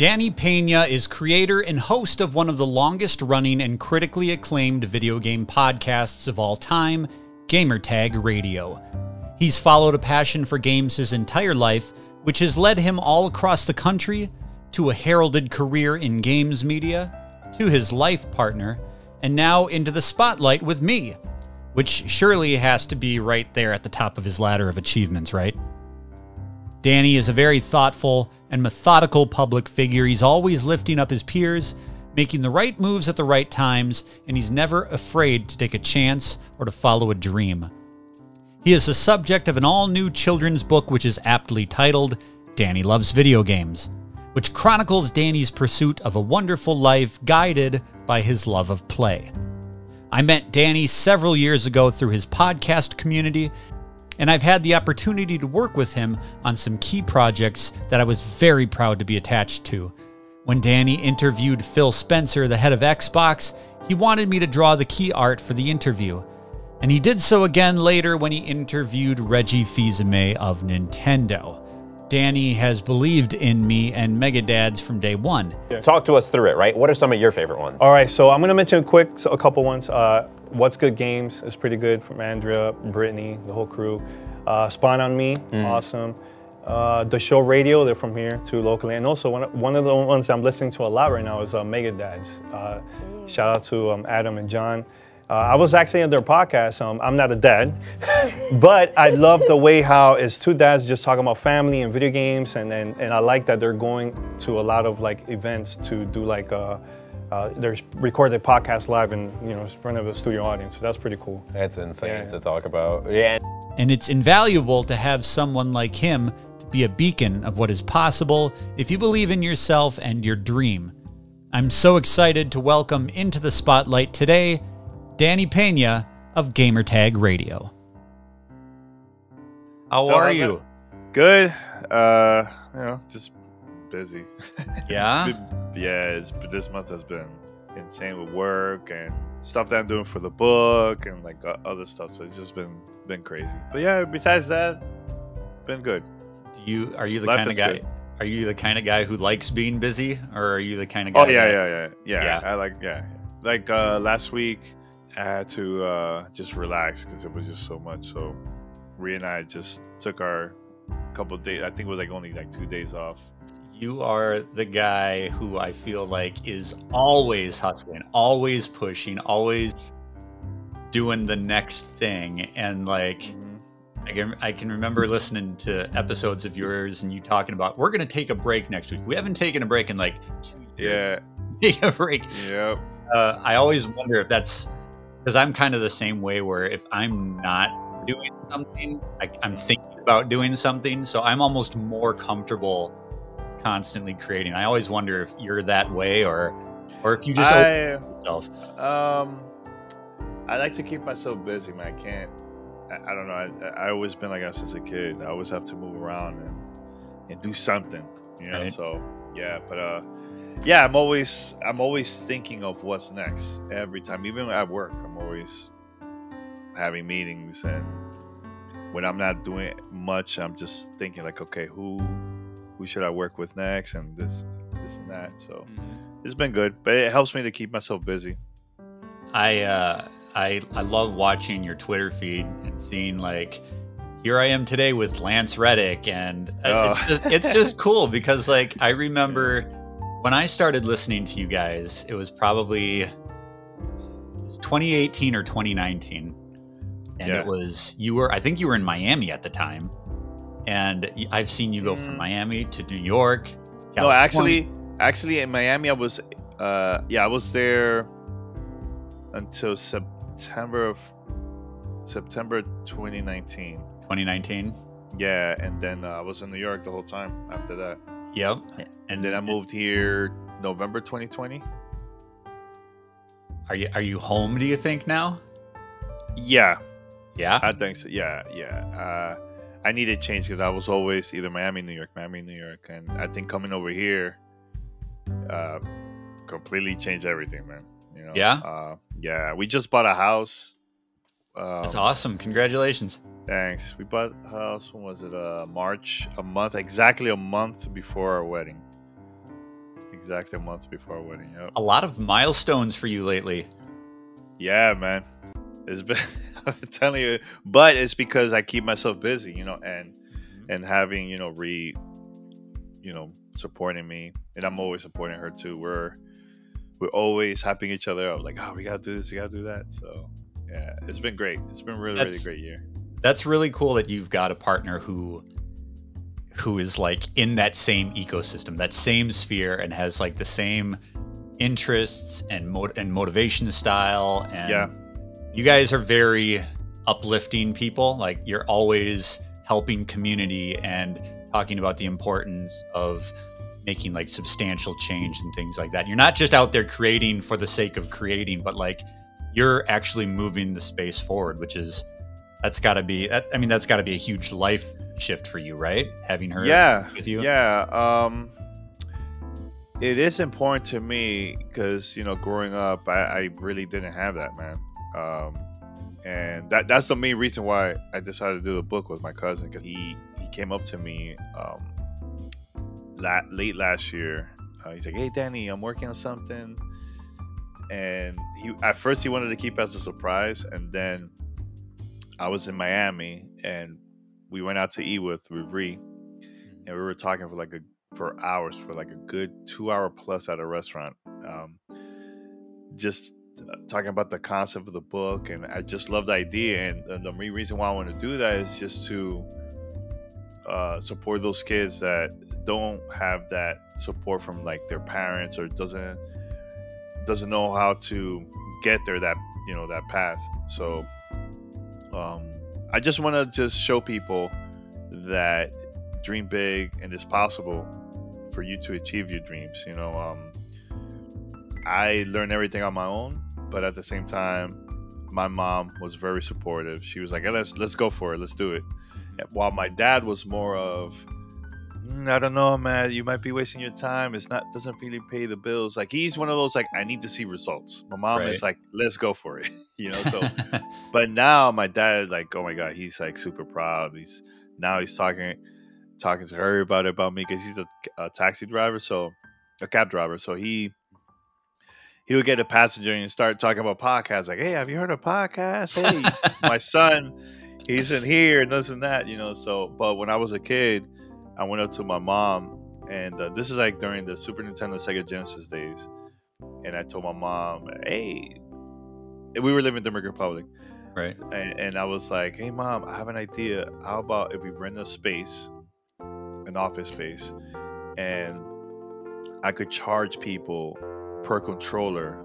Danny Pena is creator and host of one of the longest running and critically acclaimed video game podcasts of all time, Gamertag Radio. He's followed a passion for games his entire life, which has led him all across the country to a heralded career in games media, to his life partner, and now into the spotlight with me, which surely has to be right there at the top of his ladder of achievements, right? Danny is a very thoughtful and methodical public figure. He's always lifting up his peers, making the right moves at the right times, and he's never afraid to take a chance or to follow a dream. He is the subject of an all new children's book, which is aptly titled Danny Loves Video Games, which chronicles Danny's pursuit of a wonderful life guided by his love of play. I met Danny several years ago through his podcast community and I've had the opportunity to work with him on some key projects that I was very proud to be attached to. When Danny interviewed Phil Spencer, the head of Xbox, he wanted me to draw the key art for the interview. And he did so again later when he interviewed Reggie Fils-Aimé of Nintendo. Danny has believed in me and Megadads from day one. Talk to us through it, right? What are some of your favorite ones? All right, so I'm gonna mention quick a couple ones. Uh, What's Good Games is pretty good from Andrea, Brittany, the whole crew. Uh, Spawn on Me, mm. awesome. Uh, the show Radio, they're from here too locally. And also one, one of the ones I'm listening to a lot right now is uh, Megadads. Uh, shout out to um, Adam and John. Uh, I was actually on their podcast. Um, I'm not a dad, but I love the way how it's two dads just talking about family and video games, and, and and I like that they're going to a lot of like events to do like uh, uh, there's recorded podcast live in you know in front of a studio audience. So that's pretty cool. That's insane yeah, to talk about. Yeah. And it's invaluable to have someone like him to be a beacon of what is possible if you believe in yourself and your dream. I'm so excited to welcome into the spotlight today Danny Pena of Gamertag Radio. How so are you? Good. Uh, you know, just busy. Yeah. yeah, it's, this month has been insane with work and stuff that I'm doing for the book and like other stuff. So it's just been been crazy. But yeah, besides that, been good. Do you are you the Life kind of guy? Good. Are you the kind of guy who likes being busy, or are you the kind of guy? Oh yeah, yeah, yeah, yeah, yeah. I like yeah. Like uh, last week, I had to uh, just relax because it was just so much. So, Rhea and I just took our couple days. I think it was like only like two days off you are the guy who I feel like is always hustling, always pushing, always doing the next thing. And like, mm-hmm. I can I can remember listening to episodes of yours and you talking about we're gonna take a break next week. We haven't taken a break in like two years. Yeah, take a break. Yep. Uh, I always wonder if that's because I'm kind of the same way. Where if I'm not doing something, I, I'm thinking about doing something, so I'm almost more comfortable constantly creating. I always wonder if you're that way or or if you just I, yourself. Um, I like to keep myself busy, man. I can't. I, I don't know. I, I always been like that since a kid. I always have to move around and and do something, you know. Right. So yeah, but uh, yeah, I'm always I'm always thinking of what's next every time. Even at work, I'm always having meetings and when I'm not doing much, I'm just thinking like, okay, who who should I work with next, and this, this and that. So mm-hmm. it's been good, but it helps me to keep myself busy. I uh, I I love watching your Twitter feed and seeing like here I am today with Lance Reddick, and uh, oh. it's just it's just cool because like I remember when I started listening to you guys, it was probably 2018 or 2019, and yeah. it was you were I think you were in Miami at the time, and I've seen you go from mm. Miami to New York. California. No, actually, actually in Miami, I was, uh, yeah, I was there until September of September 2019. 2019. Yeah, and then uh, I was in New York the whole time after that. Yep. And then I moved here November 2020. Are you are you home? Do you think now? Yeah. Yeah. I think so. Yeah, yeah. Uh, I needed change because I was always either Miami, New York, Miami, New York, and I think coming over here, uh, completely changed everything, man. You know? Yeah. Uh, yeah. We just bought a house. Um, That's awesome! Congratulations. Thanks. We bought a house. When was it? Uh, March. A month, exactly a month before our wedding. exactly a month before our wedding. Yep. A lot of milestones for you lately. Yeah, man. It's been I'm telling you, but it's because I keep myself busy, you know, and mm-hmm. and having you know re, you know, supporting me, and I'm always supporting her too. We're we're always hyping each other up, like, oh, we gotta do this, we gotta do that. So yeah, it's been great. It's been really that's, really great year. That's really cool that you've got a partner who who is like in that same ecosystem, that same sphere, and has like the same interests and mo- and motivation style. And yeah, you guys are very uplifting people. Like you're always helping community and talking about the importance of making like substantial change and things like that. You're not just out there creating for the sake of creating, but like you're actually moving the space forward, which is that's got to be that, I mean that's got to be a huge life shift for you, right? Having her yeah, with you. Yeah. Um it is important to me because you know growing up I, I really didn't have that man um, and that that's the main reason why I decided to do the book with my cousin because he he came up to me um, la- late last year. Uh, he's like, "Hey, Danny, I'm working on something," and he at first he wanted to keep it as a surprise, and then I was in Miami and we went out to eat with Riri, and we were talking for like a for hours for like a good two hour plus at a restaurant. Um, just talking about the concept of the book, and I just love the idea. And the main reason why I want to do that is just to uh, support those kids that don't have that support from like their parents or doesn't doesn't know how to get there that you know that path. So um, I just want to just show people that dream big and it's possible for you to achieve your dreams. You know, um, I learned everything on my own but at the same time, my mom was very supportive. She was like, hey, "Let's let's go for it. Let's do it." While my dad was more of, mm, "I don't know, man. You might be wasting your time. It's not doesn't really pay the bills." Like he's one of those like, "I need to see results." My mom right. is like, "Let's go for it," you know. So, but now my dad like, oh my god, he's like super proud. He's now he's talking talking to her about it about me because he's a, a taxi driver, so a cab driver. So he he would get a passenger and start talking about podcasts. Like, hey, have you heard of podcasts? Hey, my son, he's in here and this and that, you know. So, but when I was a kid, I went up to my mom, and uh, this is like during the Super Nintendo, Sega Genesis days, and I told my mom, hey, we were living in Dominican Republic, right? And, and I was like, hey, mom, I have an idea. How about if we rent a space, an office space, and I could charge people per controller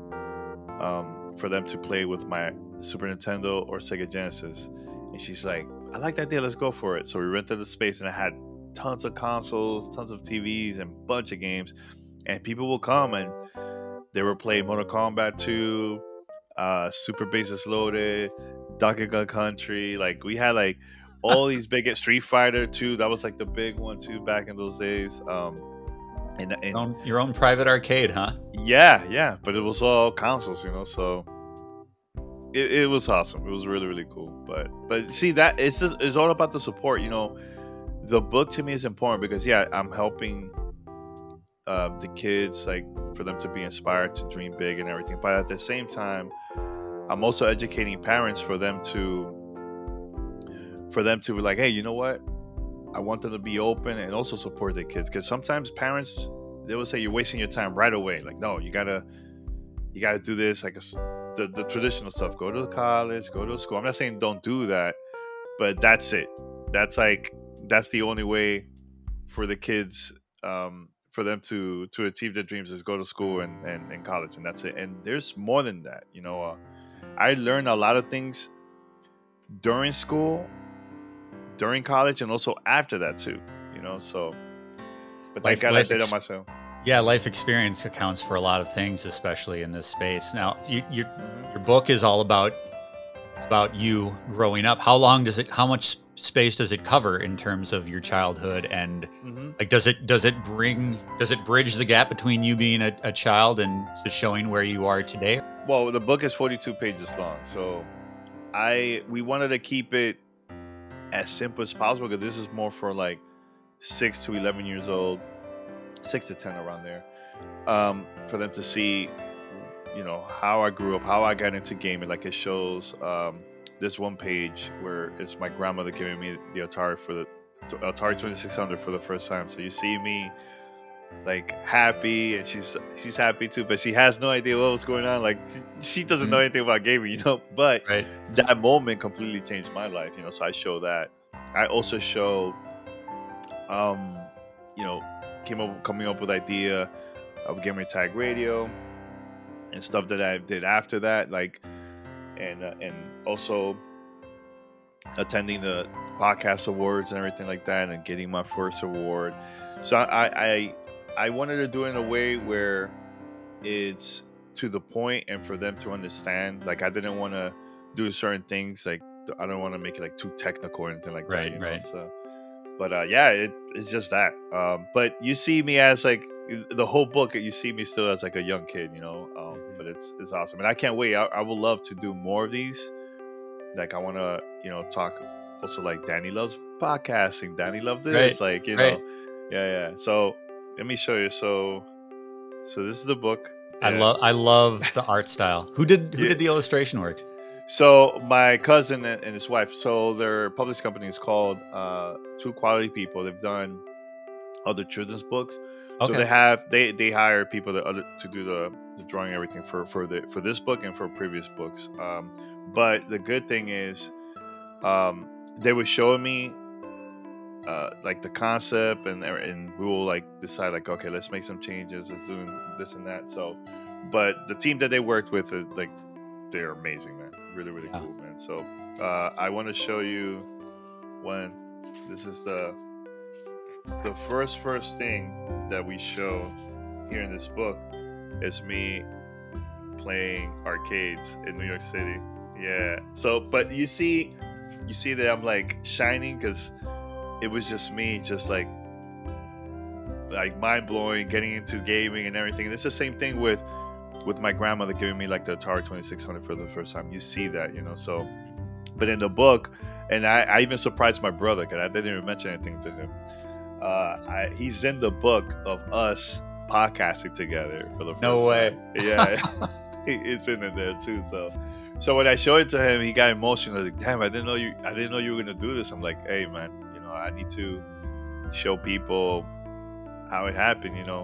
um, for them to play with my Super Nintendo or Sega Genesis. And she's like, I like that idea. Let's go for it. So we rented the space and I had tons of consoles, tons of TVs, and a bunch of games. And people will come and they were playing Mortal Kombat 2, uh, Super Bases Loaded, Donkey Kong Country. Like we had like all these big Street Fighter 2. That was like the big one too back in those days. Um, and, and your, own, your own private arcade, huh? Yeah, yeah. But it was all consoles, you know. So it, it was awesome. It was really, really cool. But but see that it's just, it's all about the support. You know, the book to me is important because yeah, I'm helping uh, the kids like for them to be inspired to dream big and everything. But at the same time, I'm also educating parents for them to for them to be like, hey, you know what? I want them to be open and also support their kids because sometimes parents they will say you're wasting your time right away. Like, no, you gotta you gotta do this like the the traditional stuff. Go to college, go to school. I'm not saying don't do that, but that's it. That's like that's the only way for the kids um, for them to to achieve their dreams is go to school and, and, and college and that's it and there's more than that you know uh, i learned a lot of things during school during college and also after that too. You know, so but life, I got ex- myself. Yeah, life experience accounts for a lot of things, especially in this space. Now, you, you, mm-hmm. your book is all about it's about you growing up. How long does it? How much space does it cover in terms of your childhood? And mm-hmm. like, does it does it bring does it bridge the gap between you being a, a child and to showing where you are today? Well, the book is forty two pages long, so I we wanted to keep it as simple as possible because this is more for like six to 11 years old. six to ten around there, um, for them to see, you know, how I grew up, how I got into gaming. Like it shows um, this one page where it's my grandmother giving me the Atari for the Atari 2600 for the first time. So you see me like happy and she's she's happy too but she has no idea what was going on like she doesn't know mm-hmm. anything about gaming you know but right. that moment completely changed my life you know so i show that i also show um you know came up coming up with idea of gamer tag radio and stuff that i did after that like and uh, and also attending the podcast awards and everything like that and getting my first award so I, I I wanted to do it in a way where it's to the point and for them to understand. Like I didn't want to do certain things like I don't want to make it like too technical or anything like right, that. Know? Right. So, but uh, yeah, it, it's just that. Um, but you see me as like the whole book. You see me still as like a young kid, you know. Um, mm-hmm. but it's it's awesome, and I can't wait. I, I would love to do more of these. Like I want to, you know, talk also like Danny loves podcasting. Danny loved this, right. like you know, right. yeah, yeah. So let me show you. So, so this is the book. I love I love the art style. Who did who yeah. did the illustration work? So my cousin and his wife. So their publishing company is called uh, Two Quality People. They've done other children's books. Okay. So they have they they hire people that other to do the, the drawing everything for for the for this book and for previous books. Um, but the good thing is, um, they were showing me uh, like the concept and and we will like decide like okay let's make some changes let's do this and that. So but the team that they worked with is like they're amazing man. Really really yeah. cool man. So uh, i want to show you when this is the the first first thing that we show here in this book is me playing arcades in new york city. Yeah. So but you see you see that i'm like shining because it was just me, just like like mind blowing, getting into gaming and everything. And it's the same thing with with my grandmother giving me like the Atari 2600 for the first time. You see that, you know. So, but in the book, and I, I even surprised my brother because I didn't even mention anything to him. Uh, I, he's in the book of us podcasting together for the first no way. Time. Yeah, it's in there too. So, so when I showed it to him, he got emotional. Like, damn, I didn't know you. I didn't know you were gonna do this. I'm like, hey, man, I need to show people how it happened, you know.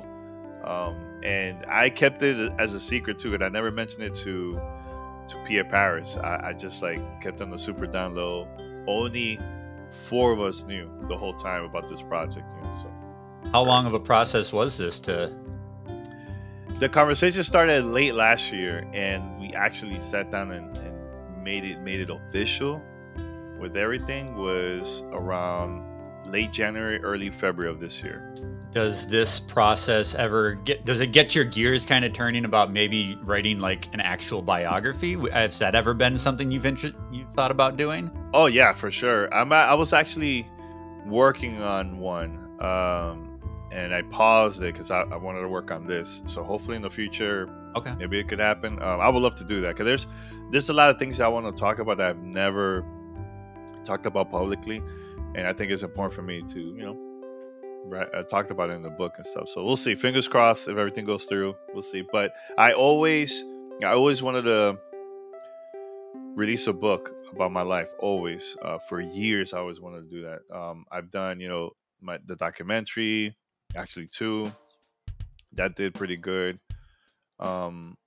Um, and I kept it as a secret too, and I never mentioned it to to Pierre Paris. I, I just like kept on the super down low. Only four of us knew the whole time about this project, you know. So, how long of a process was this to? The conversation started late last year, and we actually sat down and, and made it made it official with everything was around late January, early February of this year. Does this process ever get? Does it get your gears kind of turning about maybe writing like an actual biography? Has that ever been something you've inter- you've thought about doing? Oh yeah, for sure. I'm I was actually working on one, um, and I paused it because I, I, wanted to work on this. So hopefully in the future, okay, maybe it could happen. Um, I would love to do that because there's there's a lot of things I want to talk about that I've never talked about publicly and I think it's important for me to you know right, I uh, talked about it in the book and stuff. So we'll see. Fingers crossed if everything goes through. We'll see. But I always I always wanted to release a book about my life. Always uh, for years I always wanted to do that. Um, I've done you know my the documentary actually two that did pretty good. Um,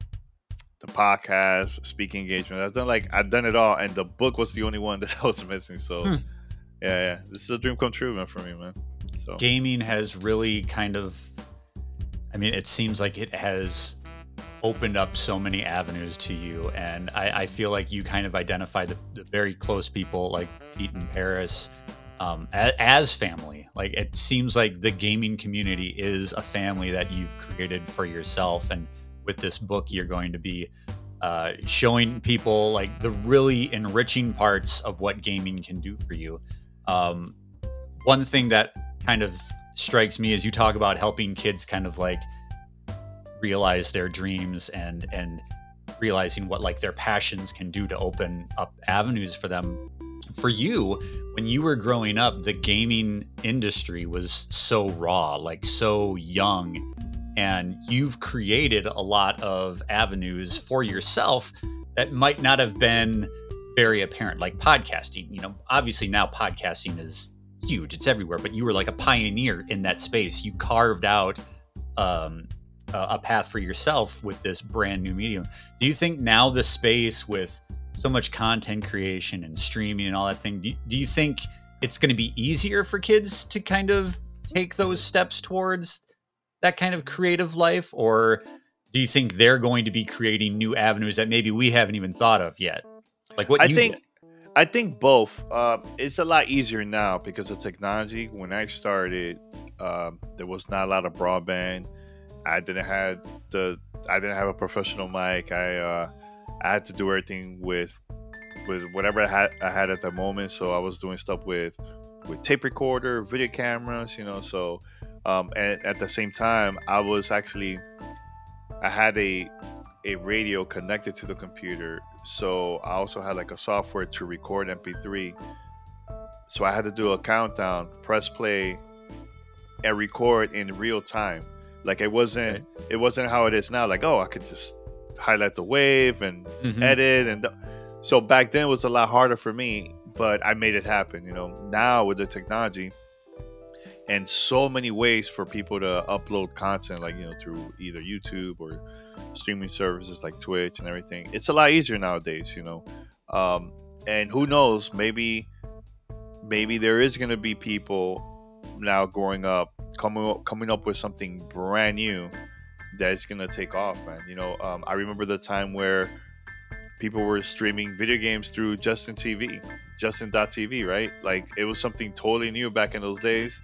the podcast, speaking engagement. I've done like I've done it all, and the book was the only one that I was missing. So hmm yeah, yeah. This is a dream come true, man, for me, man. So gaming has really kind of I mean, it seems like it has opened up so many avenues to you and I, I feel like you kind of identify the, the, very close people like Pete and Paris um, as, as family. Like it seems like the gaming community is a family that you've created for yourself and with this book you're going to be uh, showing people like the really enriching parts of what gaming can do for you. Um, one thing that kind of strikes me is you talk about helping kids kind of like realize their dreams and and realizing what like their passions can do to open up avenues for them for you, when you were growing up, the gaming industry was so raw, like so young, and you've created a lot of avenues for yourself that might not have been very apparent, like podcasting. You know, obviously now podcasting is huge, it's everywhere, but you were like a pioneer in that space. You carved out um, a path for yourself with this brand new medium. Do you think now the space with so much content creation and streaming and all that thing, do you, do you think it's going to be easier for kids to kind of take those steps towards that kind of creative life? Or do you think they're going to be creating new avenues that maybe we haven't even thought of yet? Like what I think. Did? I think both. Uh, it's a lot easier now because of technology. When I started, uh, there was not a lot of broadband. I didn't have the I didn't have a professional mic. I uh, I had to do everything with with whatever I had I had at the moment. So I was doing stuff with with tape recorder, video cameras, you know. So um, and at the same time, I was actually I had a a radio connected to the computer. So I also had like a software to record MP3. So I had to do a countdown, press play, and record in real time. Like it wasn't right. it wasn't how it is now. Like oh, I could just highlight the wave and mm-hmm. edit and so back then it was a lot harder for me, but I made it happen. You know, now with the technology and so many ways for people to upload content, like you know through either YouTube or streaming services like Twitch and everything. It's a lot easier nowadays. You know, um, and who knows, maybe maybe there is going to be people now growing up coming up, coming up with something brand new that's gonna take off, man. You know, um, I remember the time where people were streaming video games through Justin TV, Justin.tv, right? Like it was something totally new back in those days.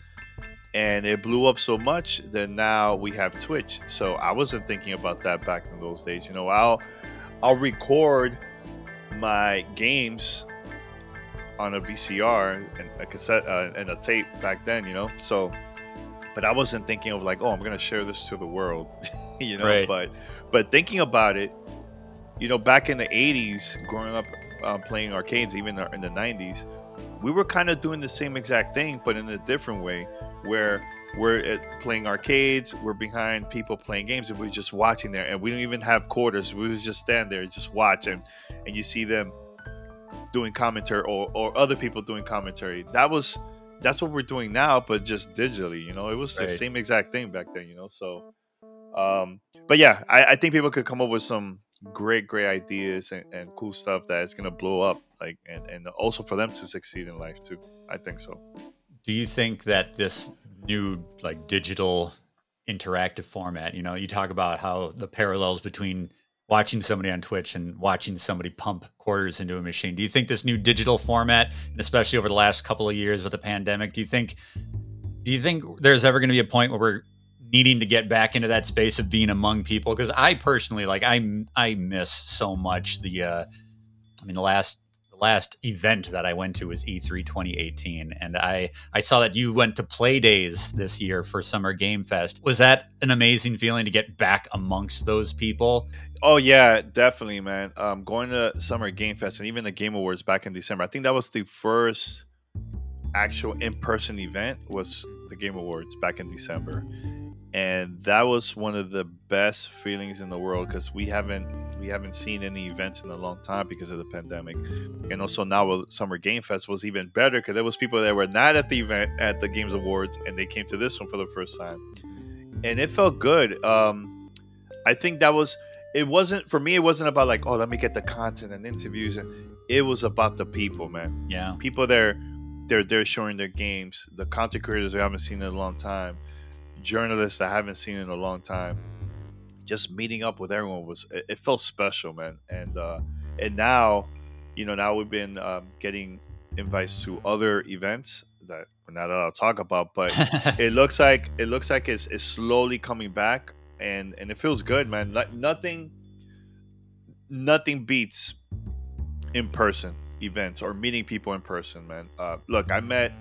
And it blew up so much that now we have Twitch. So I wasn't thinking about that back in those days. You know, I'll I'll record my games on a VCR and a cassette uh, and a tape back then. You know, so but I wasn't thinking of like, oh, I'm gonna share this to the world, you know. Right. But but thinking about it, you know, back in the '80s, growing up uh, playing arcades, even in the '90s, we were kind of doing the same exact thing, but in a different way, where we're playing arcades, we're behind people playing games, and we're just watching there, and we don't even have quarters. We was just stand there, and just watch, and and you see them doing commentary or, or other people doing commentary. That was that's what we're doing now, but just digitally. You know, it was right. the same exact thing back then. You know, so. Um, but yeah, I, I think people could come up with some great, great ideas and, and cool stuff that is gonna blow up. Like, and and also for them to succeed in life too. I think so. Do you think that this new like digital interactive format, you know, you talk about how the parallels between watching somebody on Twitch and watching somebody pump quarters into a machine. Do you think this new digital format, and especially over the last couple of years with the pandemic, do you think do you think there's ever going to be a point where we're needing to get back into that space of being among people? Because I personally like I I miss so much the uh I mean the last last event that I went to was E3 2018, and I I saw that you went to Play Days this year for Summer Game Fest. Was that an amazing feeling to get back amongst those people? Oh yeah, definitely, man. Um, going to Summer Game Fest and even the Game Awards back in December. I think that was the first actual in-person event was the Game Awards back in December, and that was one of the best feelings in the world because we haven't we haven't seen any events in a long time because of the pandemic. And also now summer game fest was even better because there was people that were not at the event at the games awards and they came to this one for the first time. And it felt good. Um i think that was it wasn't for me it wasn't about like oh let me get the content and interviews. And it was about the people man. Yeah. People there they're they're showing their games. The content creators we haven't seen in a long time journalists I haven't seen in a long time. Just meeting up with everyone was it, it felt special, man. And uh, and now, you know, now we've been um, getting invites to other events that we're not allowed to talk about, but it looks like it looks like it's, it's slowly coming back, and and it feels good, man. Like nothing, nothing beats in person events or meeting people in person, man. Uh, look, I met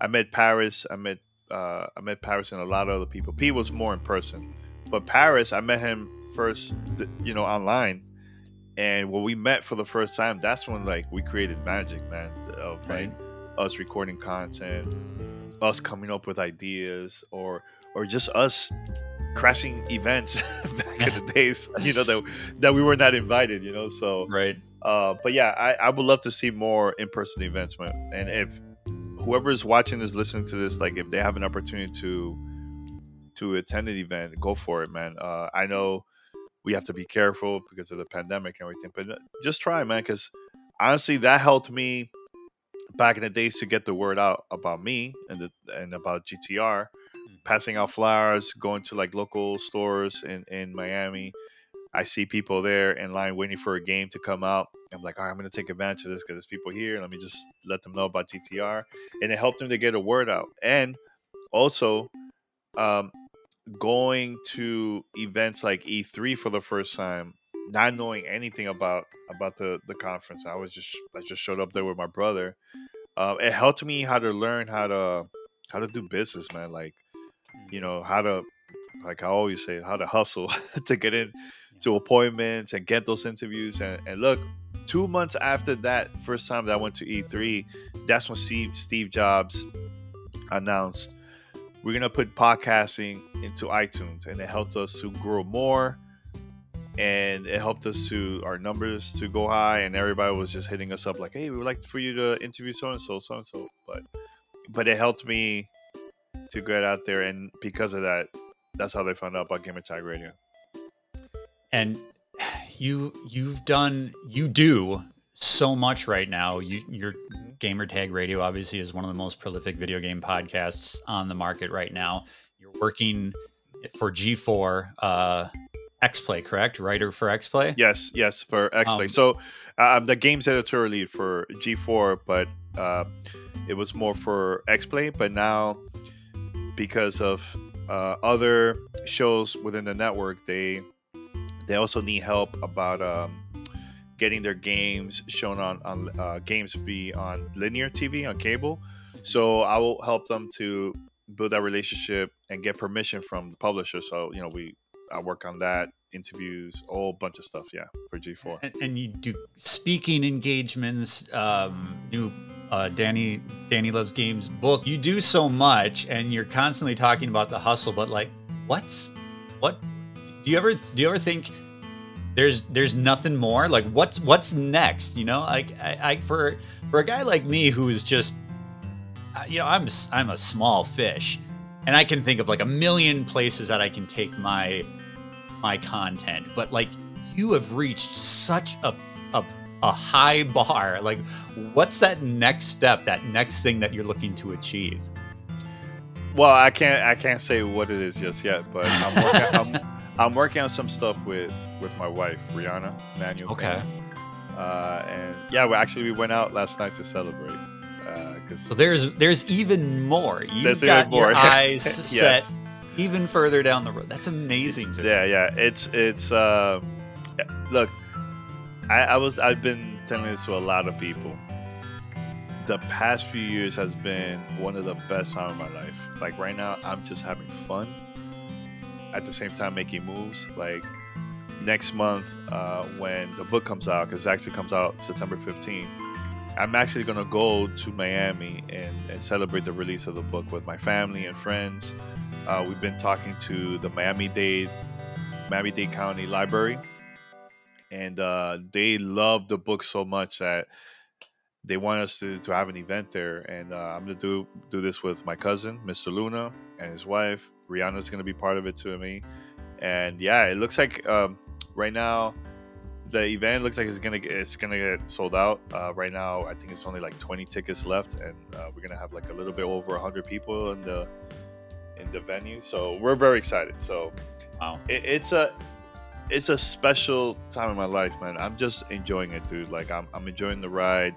I met Paris, I met uh, I met Paris and a lot of other people. P was more in person, but Paris, I met him first, you know, online, and when we met for the first time, that's when like we created magic, man. Of Right. us recording content, us coming up with ideas, or or just us crashing events back in the days, you know that that we were not invited, you know. So Right. uh, but yeah, I, I would love to see more in person events, man. And if whoever is watching this, listening to this, like if they have an opportunity to to attend an event, go for it, man. Uh, I know we have to be careful because of the pandemic and everything, but uh, just try, man. Because honestly, that helped me back in the days to get the word out about me and the, and about GTR. Passing out flyers, going to like local stores in in Miami. I see people there in line waiting for a game to come out. I'm like, all right, I'm going to take advantage of this because there's people here. Let me just let them know about GTR. And it helped them to get a word out. And also, um, going to events like E3 for the first time, not knowing anything about about the the conference. I was just I just showed up there with my brother. Uh, it helped me how to learn how to how to do business, man. Like, you know, how to like I always say, how to hustle to get in to appointments and get those interviews. And, and look, two months after that first time that I went to E3, that's when Steve, Steve Jobs announced we're gonna put podcasting into iTunes, and it helped us to grow more, and it helped us to our numbers to go high, and everybody was just hitting us up like, "Hey, we would like for you to interview so and so, so and so." But but it helped me to get out there, and because of that, that's how they found out about Gamer Tag Radio. And you you've done you do so much right now you your gamer tag radio obviously is one of the most prolific video game podcasts on the market right now you're working for g4 uh xplay correct writer for xplay Yes, yes, for X Play. Um, so I'm the games editor lead for G4, but uh, it was more for X Play. But now, because of uh, other shows within the network, they they also need help about um, getting their games shown on on uh, games be on linear TV on cable. So I will help them to build that relationship and get permission from the publisher. So you know we I work on that interviews, a whole bunch of stuff. Yeah, for G4. and, and you do speaking engagements um new uh danny danny loves games book you do so much and you're constantly talking about the hustle but like what's what do you ever do you ever think there's there's nothing more? Like what's what's next you know? Like I, I for for a guy like me who's just you know i'm i'm a small fish and i can think of like a million places that i can take my my content but like you have reached such a a, a high bar. Like what's that next step that next thing that you're looking to achieve? Well, I can't I can't say what it is just yet, but I'm working, I'm, I'm working on some stuff with with my wife Rihanna Manuel. okay Uh, and yeah, we actually we went out last night to celebrate because so there's there's even more you've There's got even more. your eyes set Yes. even further down the road that's amazing to me. Yeah, yeah. It's it's uh look, I, I was I've been telling this to a lot of people. The past few years has been one of the best time of my life. Like right now, I'm just having fun. At the same time, making moves. Like next month, uh, when the book comes out, because it actually comes out September 15th, I'm actually gonna go to Miami and, and celebrate the release of the book with my family and friends. Uh, we've been talking to the Miami Dade, Miami Dade County Library, and uh, they love the book so much that they want us to, to have an event there. And uh, I'm gonna do do this with my cousin, Mr. Luna, and his wife. Rihanna's gonna be part of it too, and me. And yeah, it looks like um, right now the event looks like it's gonna get, it's gonna get sold out. Uh, right now, I think it's only like 20 tickets left, and uh, we're gonna have like a little bit over 100 people in the in the venue. So we're very excited. So wow it, it's a it's a special time in my life, man. I'm just enjoying it, dude. Like I'm I'm enjoying the ride,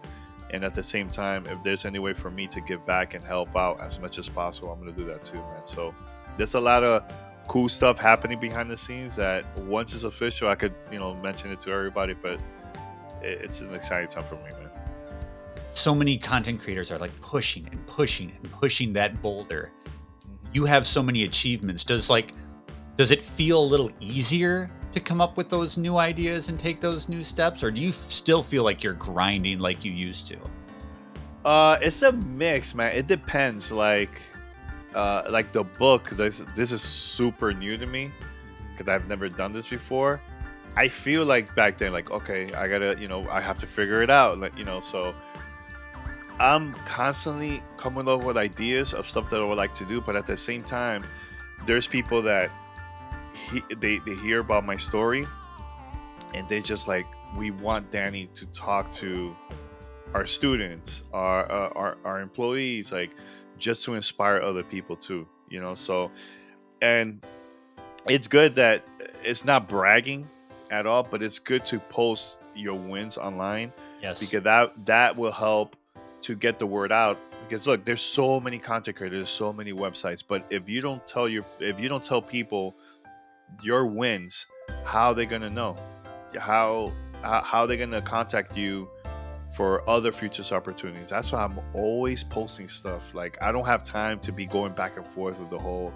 and at the same time, if there's any way for me to give back and help out as much as possible, I'm gonna do that too, man. So there's a lot of cool stuff happening behind the scenes that once it's official, I could you know mention it to everybody, but it, it's an exciting time for me, man. so many content creators are like pushing and pushing and pushing that boulder. You have so many achievements. Does like does it feel a little easier to come up with those new ideas and take those new steps, or do you still feel like you're grinding like you used to? Uh, it's a mix, man. It depends. Like, uh, like the book. This this is super new to me because I've never done this before. I feel like back then, like, okay, I gotta, you know, I have to figure it out. Like, you know, so I'm constantly coming up with ideas of stuff that I would like to do, but at the same time, there's people that he, they they hear about my story, and they just like, we want Danny to talk to our students, our uh, our our employees, like just to inspire other people too, you know. So, and it's good that it's not bragging at all, but it's good to post your wins online Yes. because that that will help to get the word out because look there's so many content creators so many websites but if you don't tell your if you don't tell people your wins how they gonna know how how, how they gonna contact you for other futures opportunities. That's why i'm always posting stuff. Like i don't have time to be going back and forth with the whole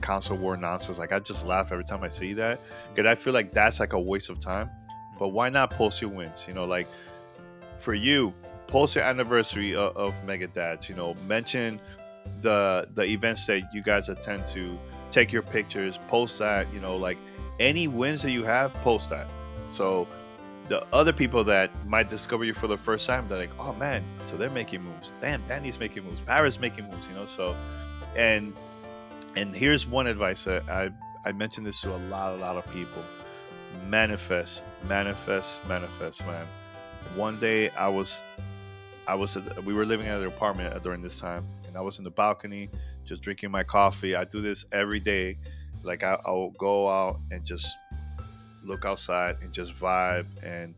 console war nonsense. Like i just laugh every time i see that because i feel like that's like a waste of time. Mm-hmm. But why not post your wins? You know like for you post your anniversary of, of mega dads you know mention the the events that you guys attend to take your pictures post that you know like any wins that you have post that. So the other people that might discover you for the first time they're like oh man so they're making moves. Damn danny's making moves. Paris making moves you know so and and here's one advice that i i mentioned this to a lot a lot of people. Manifest manifest manifest man. One day i was i was at, we were living at an apartment during this time and i was in the balcony just drinking my coffee. I do this every day. Like I, i'll go out and just look outside and just vibe and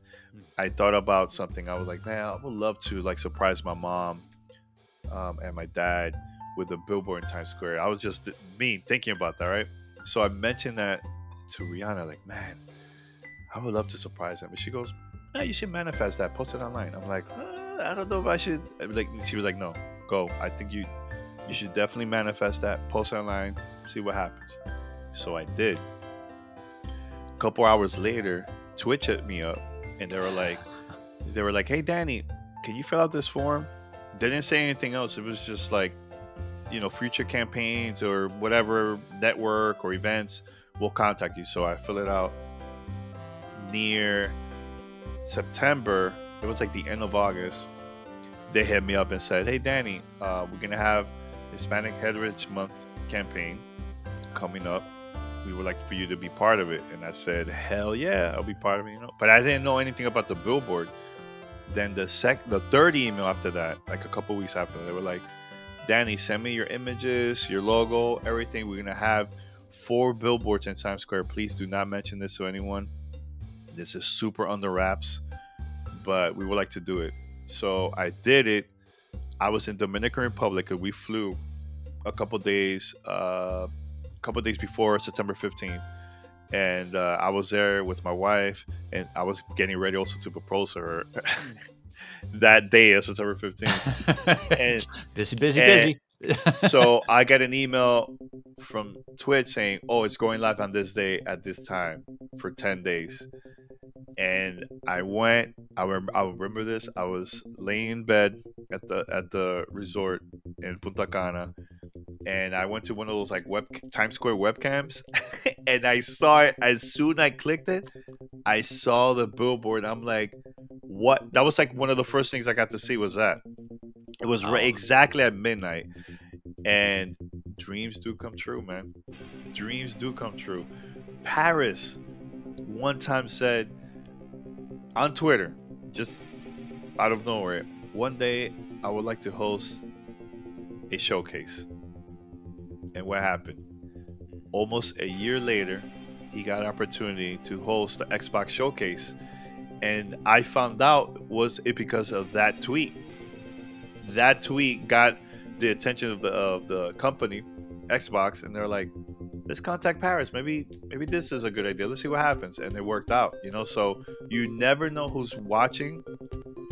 i thought about something i was like man i would love to like surprise my mom um, and my dad with a billboard in times square i was just me thinking about that right so i mentioned that to rihanna like man i would love to surprise them and she goes yeah, you should manifest that. Post it online. I'm like, uh, I don't know if I should. Like, she was like, no, go. I think you, you should definitely manifest that. Post it online. See what happens. So I did. Couple hours later, Twitch hit me up, and they were like, they were like, hey Danny, can you fill out this form? They didn't say anything else. It was just like, you know, future campaigns or whatever network or events will contact you. So I fill it out near September, it was like the end of August, they hit me up and said, Hey, Danny, uh, we're going to have Hispanic Heritage Month campaign coming up. We would like for you to be part of it. And I said, Hell yeah, I'll be part of it, you know. But I didn't know anything about the billboard. Then the sec, the third email after that, like a couple weeks after, they were like, Danny, send me your images, your logo, everything. We're gonna have four billboards in Times Square. Please do not mention this to anyone. This is super under wraps, but we would like to do it. So I did it. I was in Dominican Republic. and We flew a couple days, uh, couple days before September 15th, and uh, I was there with my wife, and I was getting ready also to propose to her that day of September 15th. and busy, busy, and- busy. So I get an email from Twitch saying, "Oh, it's going live on this day at this time for ten days." And I went. I remember. I remember this. I was laying in bed at the at the resort in Punta Cana, and I went to one of those like web Times Square webcams, and I saw it as soon I clicked it. I saw the billboard. I'm like, "What?" That was like one of the first things I got to see was that. It was right um, exactly at midnight and dreams do come true man. Dreams do come true. Paris one time said on twitter just out of nowhere one day i would like to host a showcase. And what happened? Almost a year later he got an opportunity to host the xbox showcase and i found out was it because of that tweet that tweet got the attention of the of the company, Xbox, and they're like, let's contact Paris. Maybe maybe this is a good idea. Let's see what happens. And it worked out, you know. So you never know who's watching,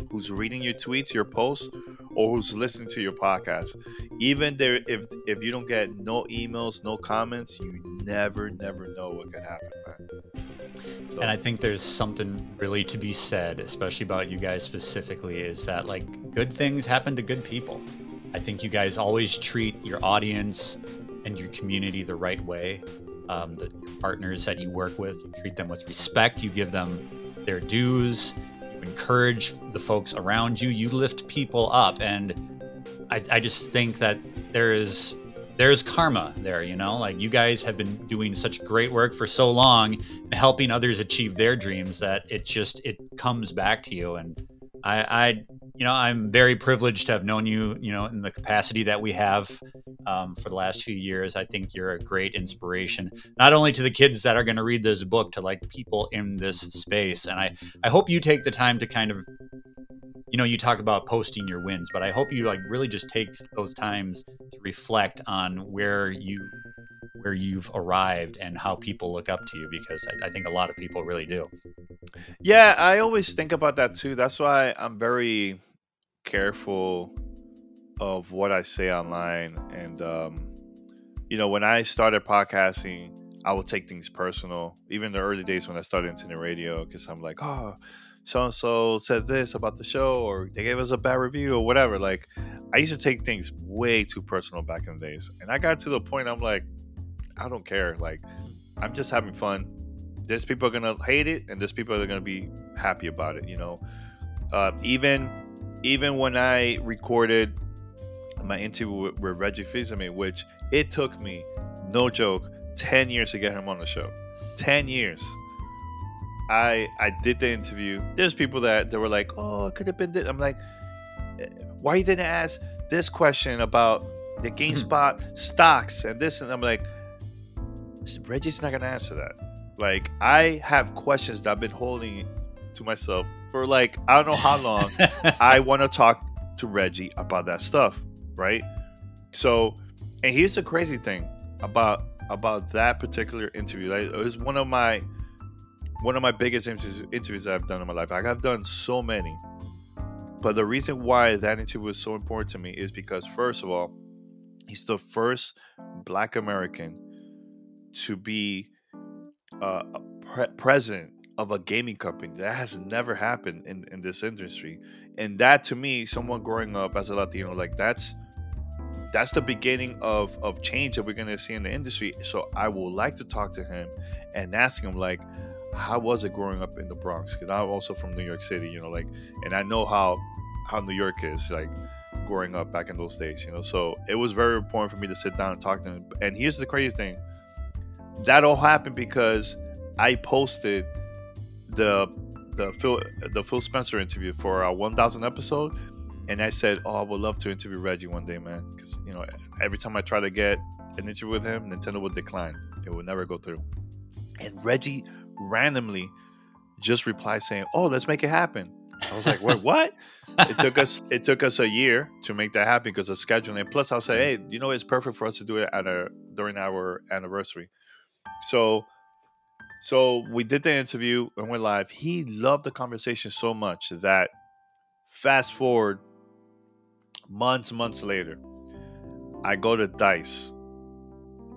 who's reading your tweets, your posts, or who's listening to your podcast. Even there, if if you don't get no emails, no comments, you never, never know what could happen. So. And I think there's something really to be said, especially about you guys specifically, is that like good things happen to good people. I think you guys always treat your audience and your community the right way. Um, the partners that you work with, you treat them with respect, you give them their dues, you encourage the folks around you, you lift people up. And I, I just think that there is there's karma there, you know? Like you guys have been doing such great work for so long and helping others achieve their dreams that it just it comes back to you. And I, I you know, I'm very privileged to have known you, you know, in the capacity that we have um, for the last few years. I think you're a great inspiration, not only to the kids that are going to read this book, to like people in this space. And I, I hope you take the time to kind of you know you talk about posting your wins but i hope you like really just take those times to reflect on where you where you've arrived and how people look up to you because I, I, think a lot of people really do yeah i always think about that too that's why i'm very careful of what i say online and um, you know when i started podcasting i would take things personal even the early days when i started internet radio because i'm like oh so and so said this about the show or they gave us a bad review or whatever. Like I used to take things way too personal back in the days. And I got to the point I'm like, I don't care. Like I'm just having fun. There's people are gonna hate it and there's people that are gonna be happy about it, you know. Uh, even even when I recorded my interview with, with Reggie Fils-Aimé, which it took me, no joke, 10 years to get him on the show. 10 years. I I did the interview. There's people that that were like, "Oh, it could have been this." I'm like, eh, "Why you didn't ask this question about the GameStop stocks and this?" And I'm like, "Reggie's not gonna answer that." Like, I have questions that I've been holding to myself for like I don't know how long. I want to talk to Reggie about that stuff, right? So, and here's the crazy thing about about that particular interview. Like, it was one of my one of my biggest interviews I've done in my life. Like I've done so many, but the reason why that interview was so important to me is because first of all, he's the first Black American to be uh, a pre- president of a gaming company. That has never happened in in this industry, and that to me, someone growing up as a Latino, like that's that's the beginning of of change that we're going to see in the industry so i would like to talk to him and ask him like how was it growing up in the Bronx? Because I'm also from New York City, you know, like, and I know how how New York is like growing up back in those days, you know. So it was very important for me to sit down and talk to him. And here's the crazy thing: that all happened because I posted the the Phil the Phil Spencer interview for our 1,000 episode, and I said, "Oh, I would love to interview Reggie one day, man." Because you know, every time I try to get an interview with him, Nintendo would decline; it would never go through. And Reggie randomly just replied saying, "Oh, let's make it happen." I was like, "What? what?" it took us it took us a year to make that happen because of scheduling. Plus, I'll say, "Hey, you know, it's perfect for us to do it at a during our anniversary." So, so we did the interview and went live. He loved the conversation so much that fast forward months, months later, I go to Dice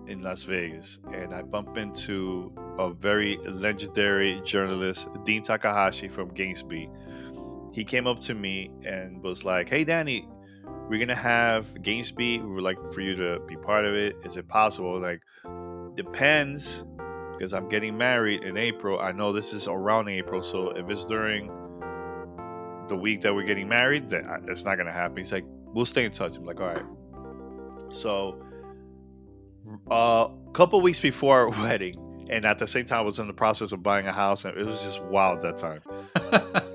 in Las Vegas, and I bump into a very legendary journalist, Dean Takahashi from GamesBeat. He came up to me and was like, "Hey, Danny, we're gonna have GamesBeat. We would like for you to be part of it. Is it possible? Like, depends, because I'm getting married in April. I know this is around April, so if it's during the week that we're getting married, then it's not gonna happen." He's like, "We'll stay in touch." I'm like, "All right." So a uh, couple weeks before our wedding, and at the same time, I was in the process of buying a house, and it was just wild that time.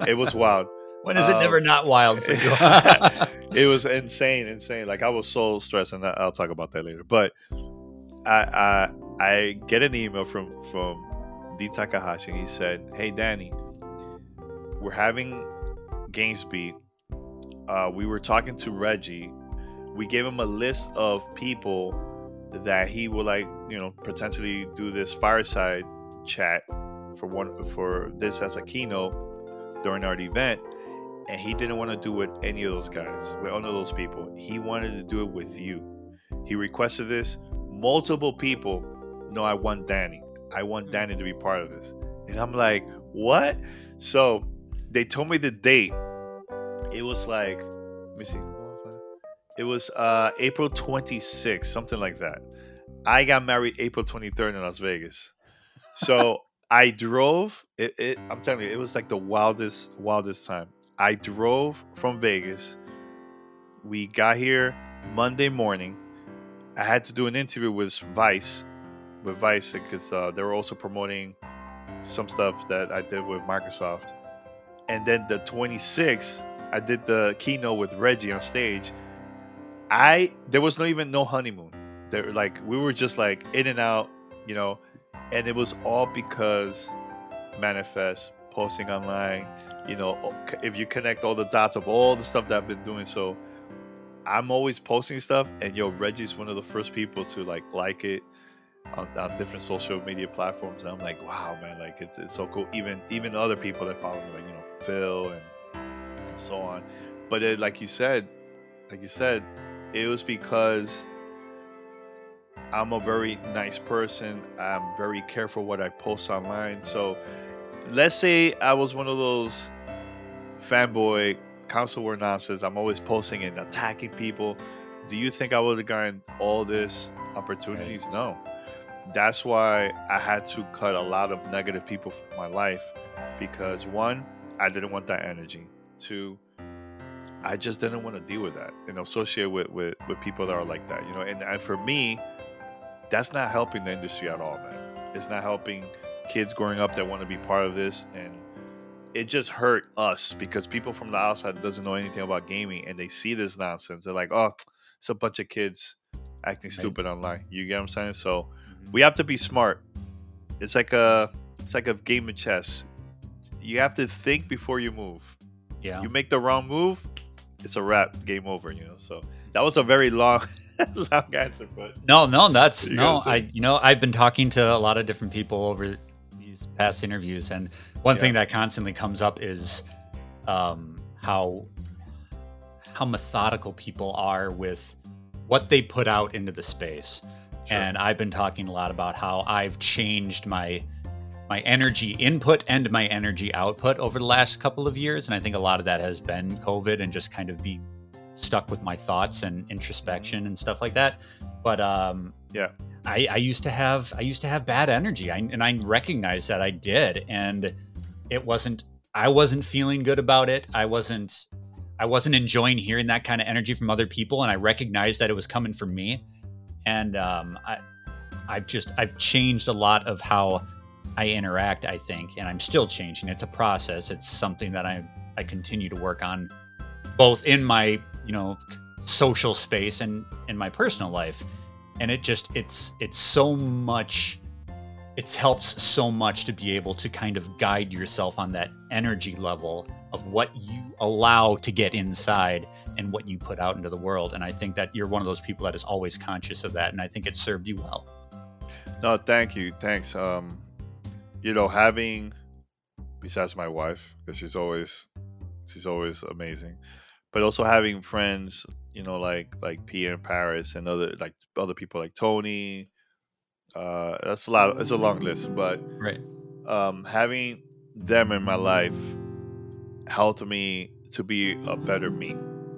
it was wild. When is um, it never not wild for you? it was insane, insane. Like I was so stressed, and I'll talk about that later. But I, I, I get an email from from Dean Takahashi. and He said, "Hey, Danny, we're having GamesBeat. Uh, we were talking to Reggie. We gave him a list of people that he would like, you know, potentially do this fireside chat for one for this as a keynote during our event. And he didn't want to do it with any of those guys, with any of those people. He wanted to do it with you. He requested this. Multiple people no, I want Danny. I want Danny to be part of this. And I'm like, what? So they told me the date. It was like, let me see. It was uh, April 26th, something like that. I got married April 23rd in Las Vegas. So I drove. It, it, I'm telling you, it was like the wildest, wildest time. I drove from Vegas. We got here Monday morning. I had to do an interview with Vice, with Vice, because uh, they were also promoting some stuff that I did with Microsoft. And then the 26th, I did the keynote with Reggie on stage. I there was no even no honeymoon. There like we were just like in and out, you know, and it was all because manifest posting online. You know, if you connect all the dots of all the stuff that I've been doing, so I'm always posting stuff, and yo, Reggie's one of the first people to like like it on, on different social media platforms. And I'm like, wow, man, like it's, it's so cool. Even even other people that follow me, like you know, Phil and, and so on. But it, like you said, like you said, it was because I'm a very nice person. I'm very careful what I post online. So let's say I was one of those fanboy console war nonsense. I'm always posting and attacking people. Do you think I would have gotten all this opportunities? No. That's why I had to cut a lot of negative people from my life because one, I didn't want that energy. Two, I just didn't want to deal with that and associate with, with, with people that are like that, you know. And, and for me, that's not helping the industry at all, man. It's not helping kids growing up that want to be part of this, and it just hurt us because people from the outside doesn't know anything about gaming and they see this nonsense. They're like, oh, it's a bunch of kids acting stupid online. You get what I'm saying? So. We have to be smart. It's like a it's like a game of chess. You have to think before you move. Yeah. You make the wrong move, it's a wrap, game over. You know. So that was a very long, long answer, but no, no, that's no. I you know I've been talking to a lot of different people over these past interviews, and one yeah. thing that constantly comes up is um, how how methodical people are with what they put out into the space. Sure. And I've been talking a lot about how I've changed my my energy input and my energy output over the last couple of years. And I think a lot of that has been COVID and just kind of being stuck with my thoughts and introspection and stuff like that. But um, yeah, I, I used to have I used to have bad energy, I, and I recognized that I did, and it wasn't I wasn't feeling good about it. I wasn't I wasn't enjoying hearing that kind of energy from other people, and I recognized that it was coming from me. And um, I I've just I've changed a lot of how I interact, I think, and I'm still changing. It's a process. It's something that I I continue to work on, both in my you know social space and in my personal life. And it just it's it's so much. It helps so much to be able to kind of guide yourself on that energy level of what you allow to get inside and what you put out into the world. And I think that you're one of those people that is always conscious of that, and I think it served you well. No, thank you, thanks. Um, you know, having besides my wife, because she's always she's always amazing, but also having friends, you know, like like Pierre in Paris and other like other people like Tony. Uh, that's a lot. It's a long list, but right. Um, having them in my life helped me to be a better me,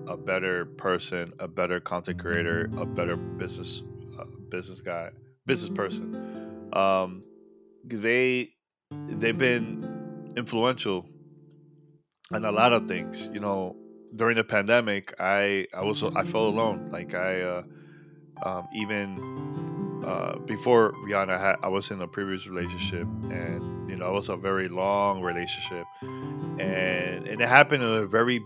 a better person, a better content creator, a better business uh, business guy, business person. Um, they they've been influential in a lot of things. You know, during the pandemic, I I was I felt alone. Like I uh, um, even uh, before Rihanna, I, had, I was in a previous relationship, and you know, it was a very long relationship, and and it happened in a very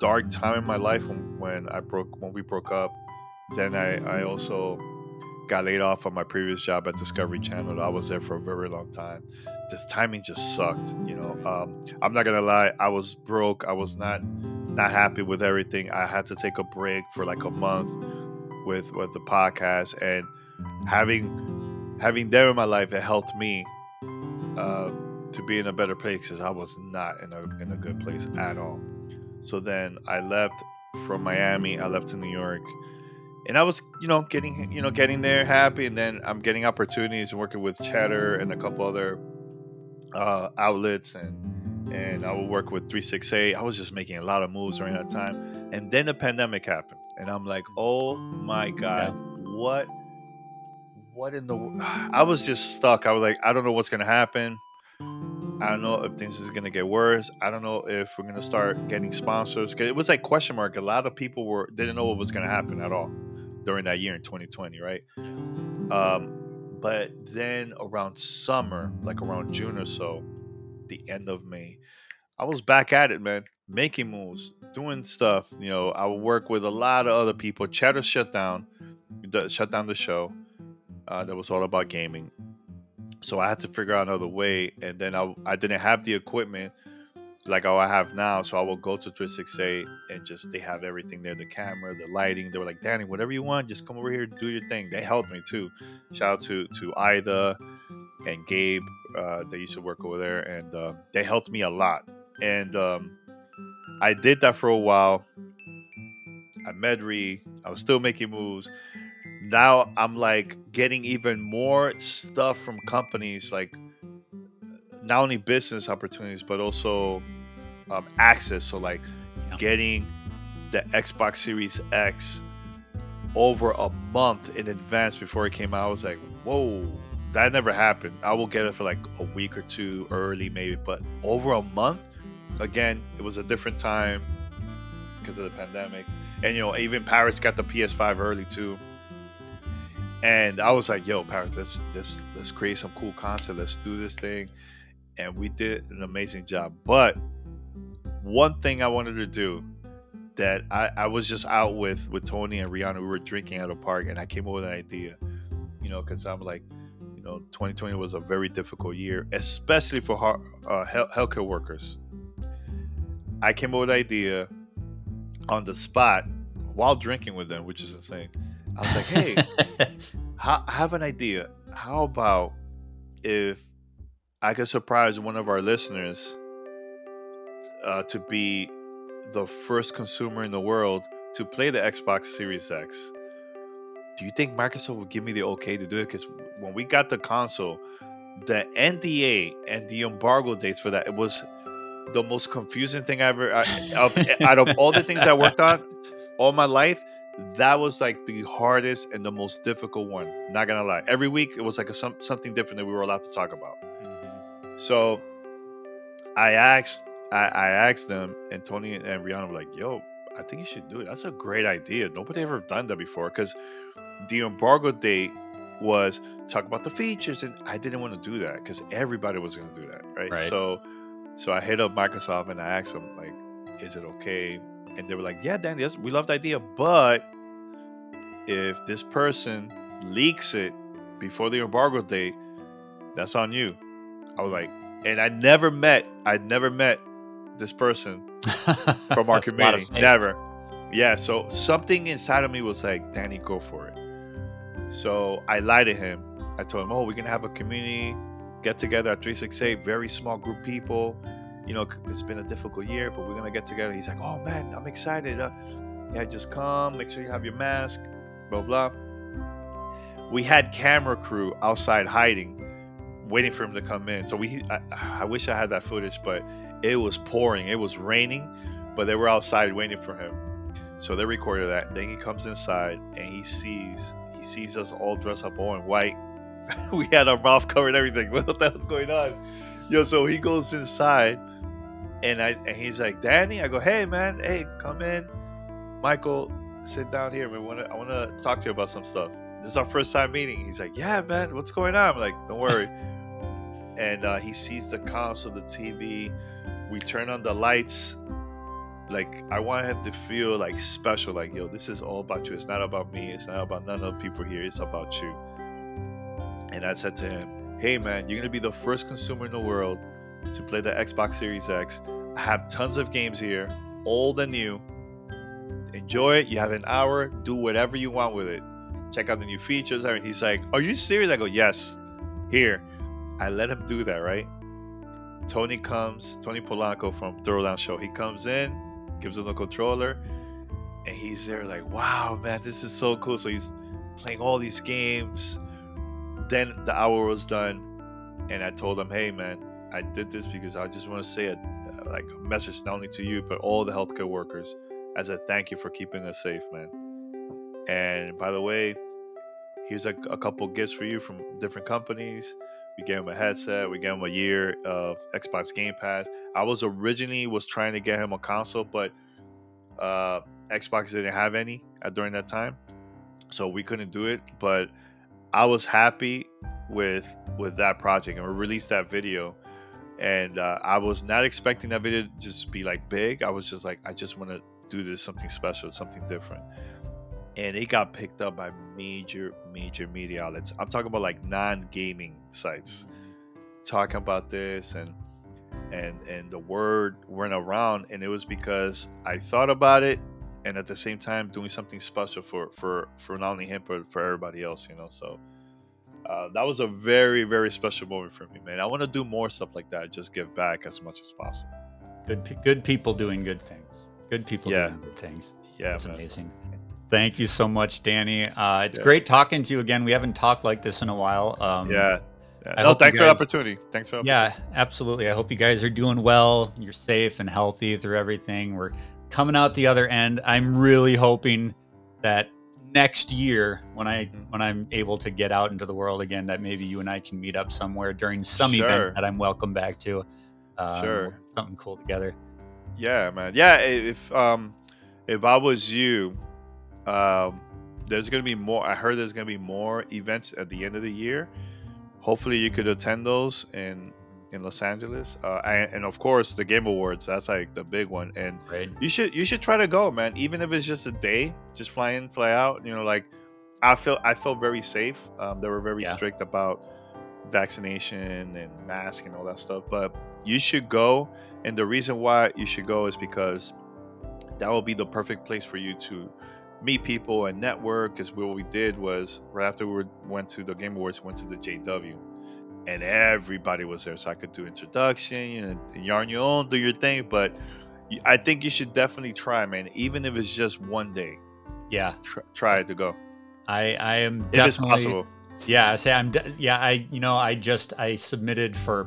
dark time in my life when, when I broke when we broke up. Then I I also got laid off from my previous job at Discovery Channel. I was there for a very long time. This timing just sucked. You know, um, I'm not gonna lie. I was broke. I was not not happy with everything. I had to take a break for like a month with with the podcast and having having them in my life. It helped me uh, to be in a better place because I was not in a in a good place at all. So then I left from Miami. I left to New York and I was, you know, getting, you know, getting there happy, and then I'm getting opportunities and working with Cheddar and a couple other uh, outlets, and and I would work with 368. I was just making a lot of moves during that time, and then the pandemic happened, and I'm like, oh my god, yeah. what, what in the? I was just stuck. I was like, I don't know what's gonna happen. I don't know if things is gonna get worse. I don't know if we're gonna start getting sponsors. It was like question mark. A lot of people were didn't know what was gonna happen at all during that year in 2020, right? Um, but then around summer, like around June or so, the end of May, I was back at it, man, making moves, doing stuff. You know, I would work with a lot of other people. Cheddar shut down, shut down the show. Uh, that was all about gaming. So I had to figure out another way, and then I, I didn't have the equipment like I have now. So I will go to 368 and just they have everything there, the camera, the lighting. They were like, Danny, whatever you want, just come over here, do your thing. They helped me too. Shout out to to Ida and Gabe. Uh, they used to work over there, and uh, they helped me a lot. And um, I did that for a while. I met Ree. I was still making moves. Now I'm like getting even more stuff from companies like not only business opportunities but also um, access. So like yeah. getting the Xbox Series X over a month in advance before it came out. I was like, whoa, that never happened. I will get it for like a week or two early, maybe, but over a month. Again, it was a different time because of the pandemic, and you know, even Paris got the PS5 early too. And I was like, "Yo, Paris, let's let's let's create some cool content. Let's do this thing." And we did an amazing job. But one thing I wanted to do that I, I was just out with with Tony and Rihanna. We were drinking at a park, and I came up with an idea. You know, because I'm like, you know, 2020 was a very difficult year, especially for uh, healthcare workers. I came up with an idea on the spot while drinking with them, which is insane. I was like, hey, I have an idea. How about if I could surprise one of our listeners uh, to be the first consumer in the world to play the Xbox Series X. Do you think Microsoft would give me the okay to do it? Because when we got the console, the NDA and the embargo dates for that, it was the most confusing thing I ever. I, out of all the things I worked on all my life, that was like the hardest and the most difficult one. Not gonna lie. Every week it was like a, some, something different that we were allowed to talk about. Mm-hmm. So I asked I, I asked them, and Tony and Rihanna were like, "Yo, I think you should do it. That's a great idea. Nobody ever done that before." Because the embargo date was talk about the features, and I didn't want to do that because everybody was going to do that, right? right? So, so I hit up Microsoft and I asked them, like, "Is it okay?" And they were like, "Yeah, Dan, yes, we love the idea, but if this person leaks it before the embargo date, that's on you." I was like, and I never met, I never met this person from our community. Never. Yeah, so something inside of me was like, Danny, go for it. So I lied to him. I told him, oh, we're going to have a community get together at 368, very small group people. You know, it's been a difficult year, but we're to get together. He's like, oh, man, I'm excited. Uh, yeah, just come, make sure you have your mask, blah, blah. We had camera crew outside hiding, waiting for him to come in. So we, I, I wish I had that footage, but it was pouring, it was raining, but they were outside waiting for him. So they recorded that. Then he comes inside and he sees he sees us all dressed up all in white. we had our mouth covered, everything. What the hell's going on? Yo, so he goes inside and I and he's like, Danny, I go, hey man, hey, come in. Michael, sit down here. We wanna I wanna talk to you about some stuff. This is our first time meeting. He's like, Yeah, man, what's going on? I'm like, don't worry. and uh, he sees the console, the TV, we turn on the lights like i want him to feel like special like yo this is all about you it's not about me it's not about none of the people here it's about you and i said to him hey man you're gonna be the first consumer in the world to play the xbox series x i have tons of games here old and new. Enjoy it. You have an hour. Do whatever you want with it. Check out the new features. And he's like are you serious? I go yes. Here i let him do that right? Tony comes, Tony Polanco from Throwdown Show. He comes in, gives him the controller, and he's there like, wow, man, this is so cool. So he's playing all these games. Then the hour was done, and I told him, hey, man, I did this because I just want to say a like a message not only to you but all the healthcare workers as a thank you for keeping us safe, man. And by the way, here's a, a couple gifts for you from different companies. We gave him a headset. We gave him a year of Xbox Game Pass. I was originally was trying to get him a console, but uh, Xbox didn't have any during that time, so we couldn't do it. But I was happy with with that project, and we released that video. And uh, I was not expecting that video to just be like big. I was just like, I just want to do this something special, something different. And it got picked up by major major media outlets. I'm talking about like non-gaming sites. Talking about this and and and the word went around and it was because i thought about it and at the same time doing something special for for for not only him but for everybody else you know so uh, that was a very very special moment for me man i want to do more stuff like that just give back as much as possible good good people doing good things good people yeah. doing good things yeah it's amazing Thank you so much, Danny. Uh, it's yeah. great talking to you again. We haven't talked like this in a while. Um, yeah. yeah. No, thanks guys, for the opportunity. Thanks for Yeah, absolutely. I hope you guys are doing well. You're safe and healthy through everything. We're coming out the other end. I'm really hoping that next year when I mm-hmm. when I'm able to get out into the world again, that maybe you and I can meet up somewhere during some sure. event that I'm welcome back to. Um, sure. Something cool together. Yeah, man. Yeah, if um if I was you, um, there's going to be more. I heard there's going to be more events at the end of the year. Hopefully, you could attend those in in Los Angeles, uh, and, and, of course the Game Awards. That's like the big one, and right. you should you should try to go, man. Even if it's just a day, just fly in, fly out. You know, like I feel I felt very safe. Um, they were very yeah. strict about vaccination and mask and all that stuff, but you should go. And the reason why you should go is because that will be the perfect place for you to meet people and network because what we did was right after we went to the game awards went to the jw and everybody was there so i could do introduction and yarn your own do your thing but i think you should definitely try man even if it's just one day yeah try, try to go i i am definitely it is possible yeah i say i'm de- yeah i you know i just i submitted for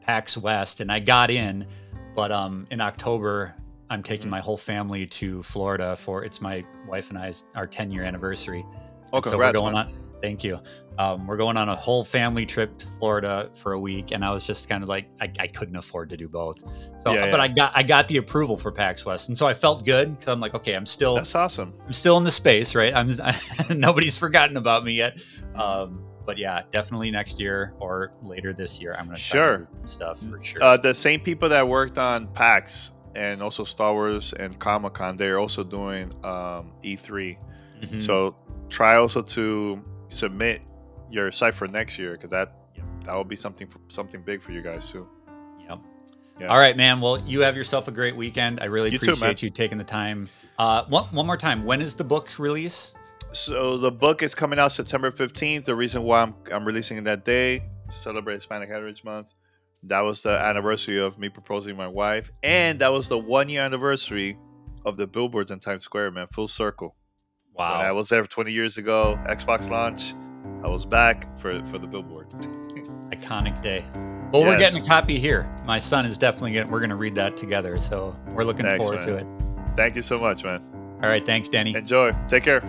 pax west and i got in but um in october I'm taking mm-hmm. my whole family to Florida for it's my wife and I's our 10 year anniversary. Oh, so we're going man. on. Thank you. Um, we're going on a whole family trip to Florida for a week, and I was just kind of like, I, I couldn't afford to do both. So, yeah, but yeah. I got I got the approval for PAX West, and so I felt good because I'm like, okay, I'm still that's awesome. I'm still in the space, right? I'm nobody's forgotten about me yet. Um, but yeah, definitely next year or later this year, I'm gonna sure stuff for sure. Uh, the same people that worked on PAX and also Star Wars and Comic Con, they're also doing um, E3. Mm-hmm. So try also to submit your site for next year because that that will be something something big for you guys too. Yep. Yeah. All right, man. Well, you have yourself a great weekend. I really you appreciate too, you taking the time. Uh, one, one more time. When is the book release? So the book is coming out September 15th. The reason why I'm, I'm releasing it that day to celebrate Hispanic Heritage Month that was the anniversary of me proposing my wife, and that was the one year anniversary of the billboards in Times Square, man. Full circle. Wow. When I was there 20 years ago, Xbox launch. I was back for for the billboard. Iconic day. Well, yes. we're getting a copy here. My son is definitely getting. We're going to read that together, so we're looking thanks, forward man. to it. Thank you so much, man. All right, thanks, Danny. Enjoy. Take care.